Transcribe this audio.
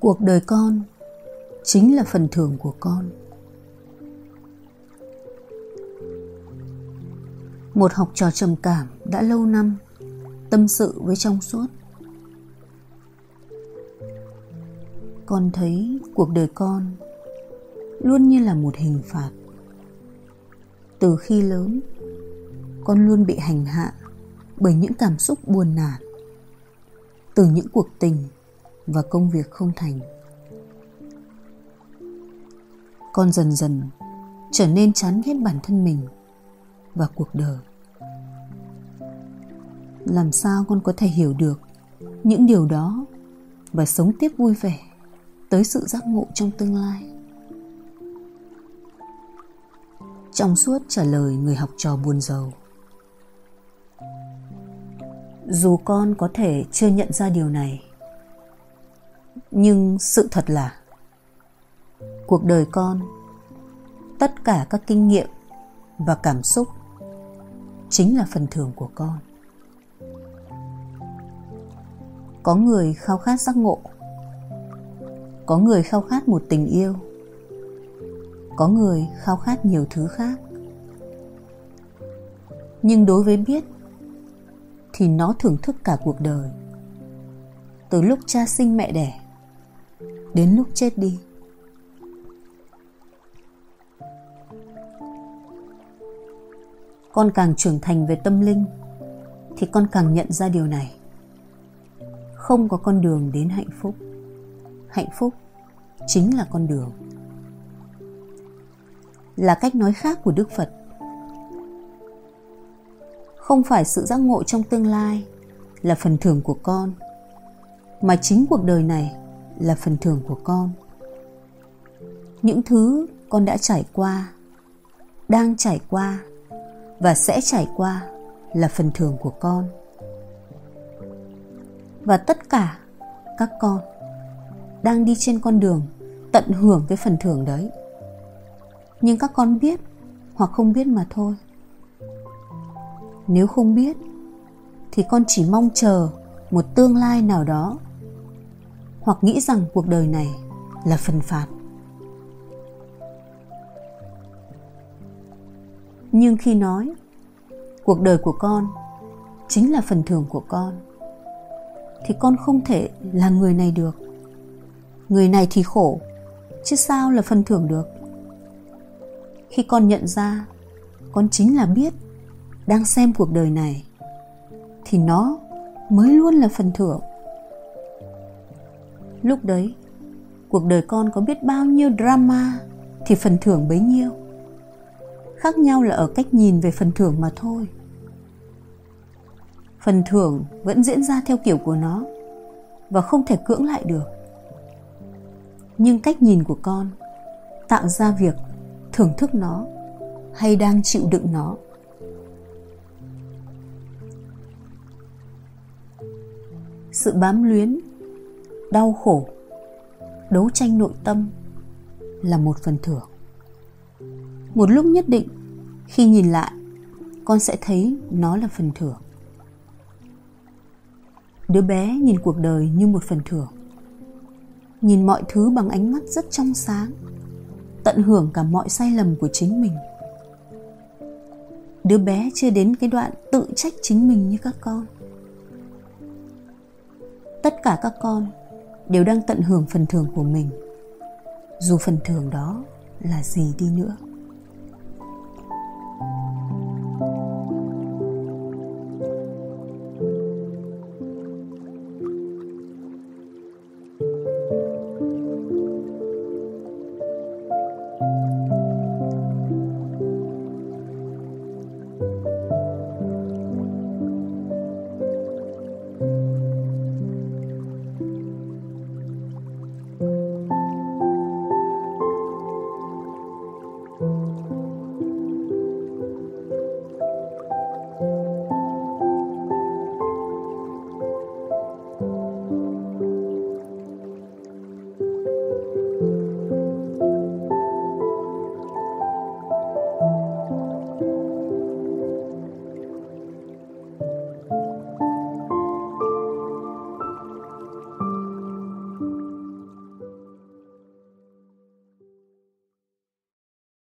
cuộc đời con chính là phần thưởng của con. Một học trò trầm cảm đã lâu năm tâm sự với trong suốt. Con thấy cuộc đời con luôn như là một hình phạt. Từ khi lớn, con luôn bị hành hạ bởi những cảm xúc buồn nản, từ những cuộc tình và công việc không thành. Con dần dần trở nên chán ghét bản thân mình và cuộc đời. Làm sao con có thể hiểu được những điều đó và sống tiếp vui vẻ tới sự giác ngộ trong tương lai? Trong suốt trả lời người học trò buồn giàu, dù con có thể chưa nhận ra điều này nhưng sự thật là, cuộc đời con, tất cả các kinh nghiệm và cảm xúc chính là phần thưởng của con. Có người khao khát giác ngộ, có người khao khát một tình yêu, có người khao khát nhiều thứ khác. Nhưng đối với biết thì nó thưởng thức cả cuộc đời, từ lúc cha sinh mẹ đẻ đến lúc chết đi. Con càng trưởng thành về tâm linh, thì con càng nhận ra điều này. Không có con đường đến hạnh phúc. Hạnh phúc chính là con đường. Là cách nói khác của đức phật. Không phải sự giác ngộ trong tương lai là phần thưởng của con, mà chính cuộc đời này là phần thưởng của con. Những thứ con đã trải qua, đang trải qua và sẽ trải qua là phần thưởng của con. Và tất cả các con đang đi trên con đường tận hưởng cái phần thưởng đấy. Nhưng các con biết hoặc không biết mà thôi. Nếu không biết thì con chỉ mong chờ một tương lai nào đó hoặc nghĩ rằng cuộc đời này là phần phạt. Nhưng khi nói, cuộc đời của con chính là phần thưởng của con, thì con không thể là người này được. Người này thì khổ, chứ sao là phần thưởng được? Khi con nhận ra con chính là biết đang xem cuộc đời này, thì nó mới luôn là phần thưởng lúc đấy, cuộc đời con có biết bao nhiêu drama thì phần thưởng bấy nhiêu. Khác nhau là ở cách nhìn về phần thưởng mà thôi. Phần thưởng vẫn diễn ra theo kiểu của nó và không thể cưỡng lại được. Nhưng cách nhìn của con tạo ra việc thưởng thức nó hay đang chịu đựng nó. Sự bám luyến đau khổ. Đấu tranh nội tâm là một phần thưởng. Một lúc nhất định, khi nhìn lại, con sẽ thấy nó là phần thưởng. Đứa bé nhìn cuộc đời như một phần thưởng. Nhìn mọi thứ bằng ánh mắt rất trong sáng, tận hưởng cả mọi sai lầm của chính mình. Đứa bé chưa đến cái đoạn tự trách chính mình như các con. Tất cả các con đều đang tận hưởng phần thưởng của mình. Dù phần thưởng đó là gì đi nữa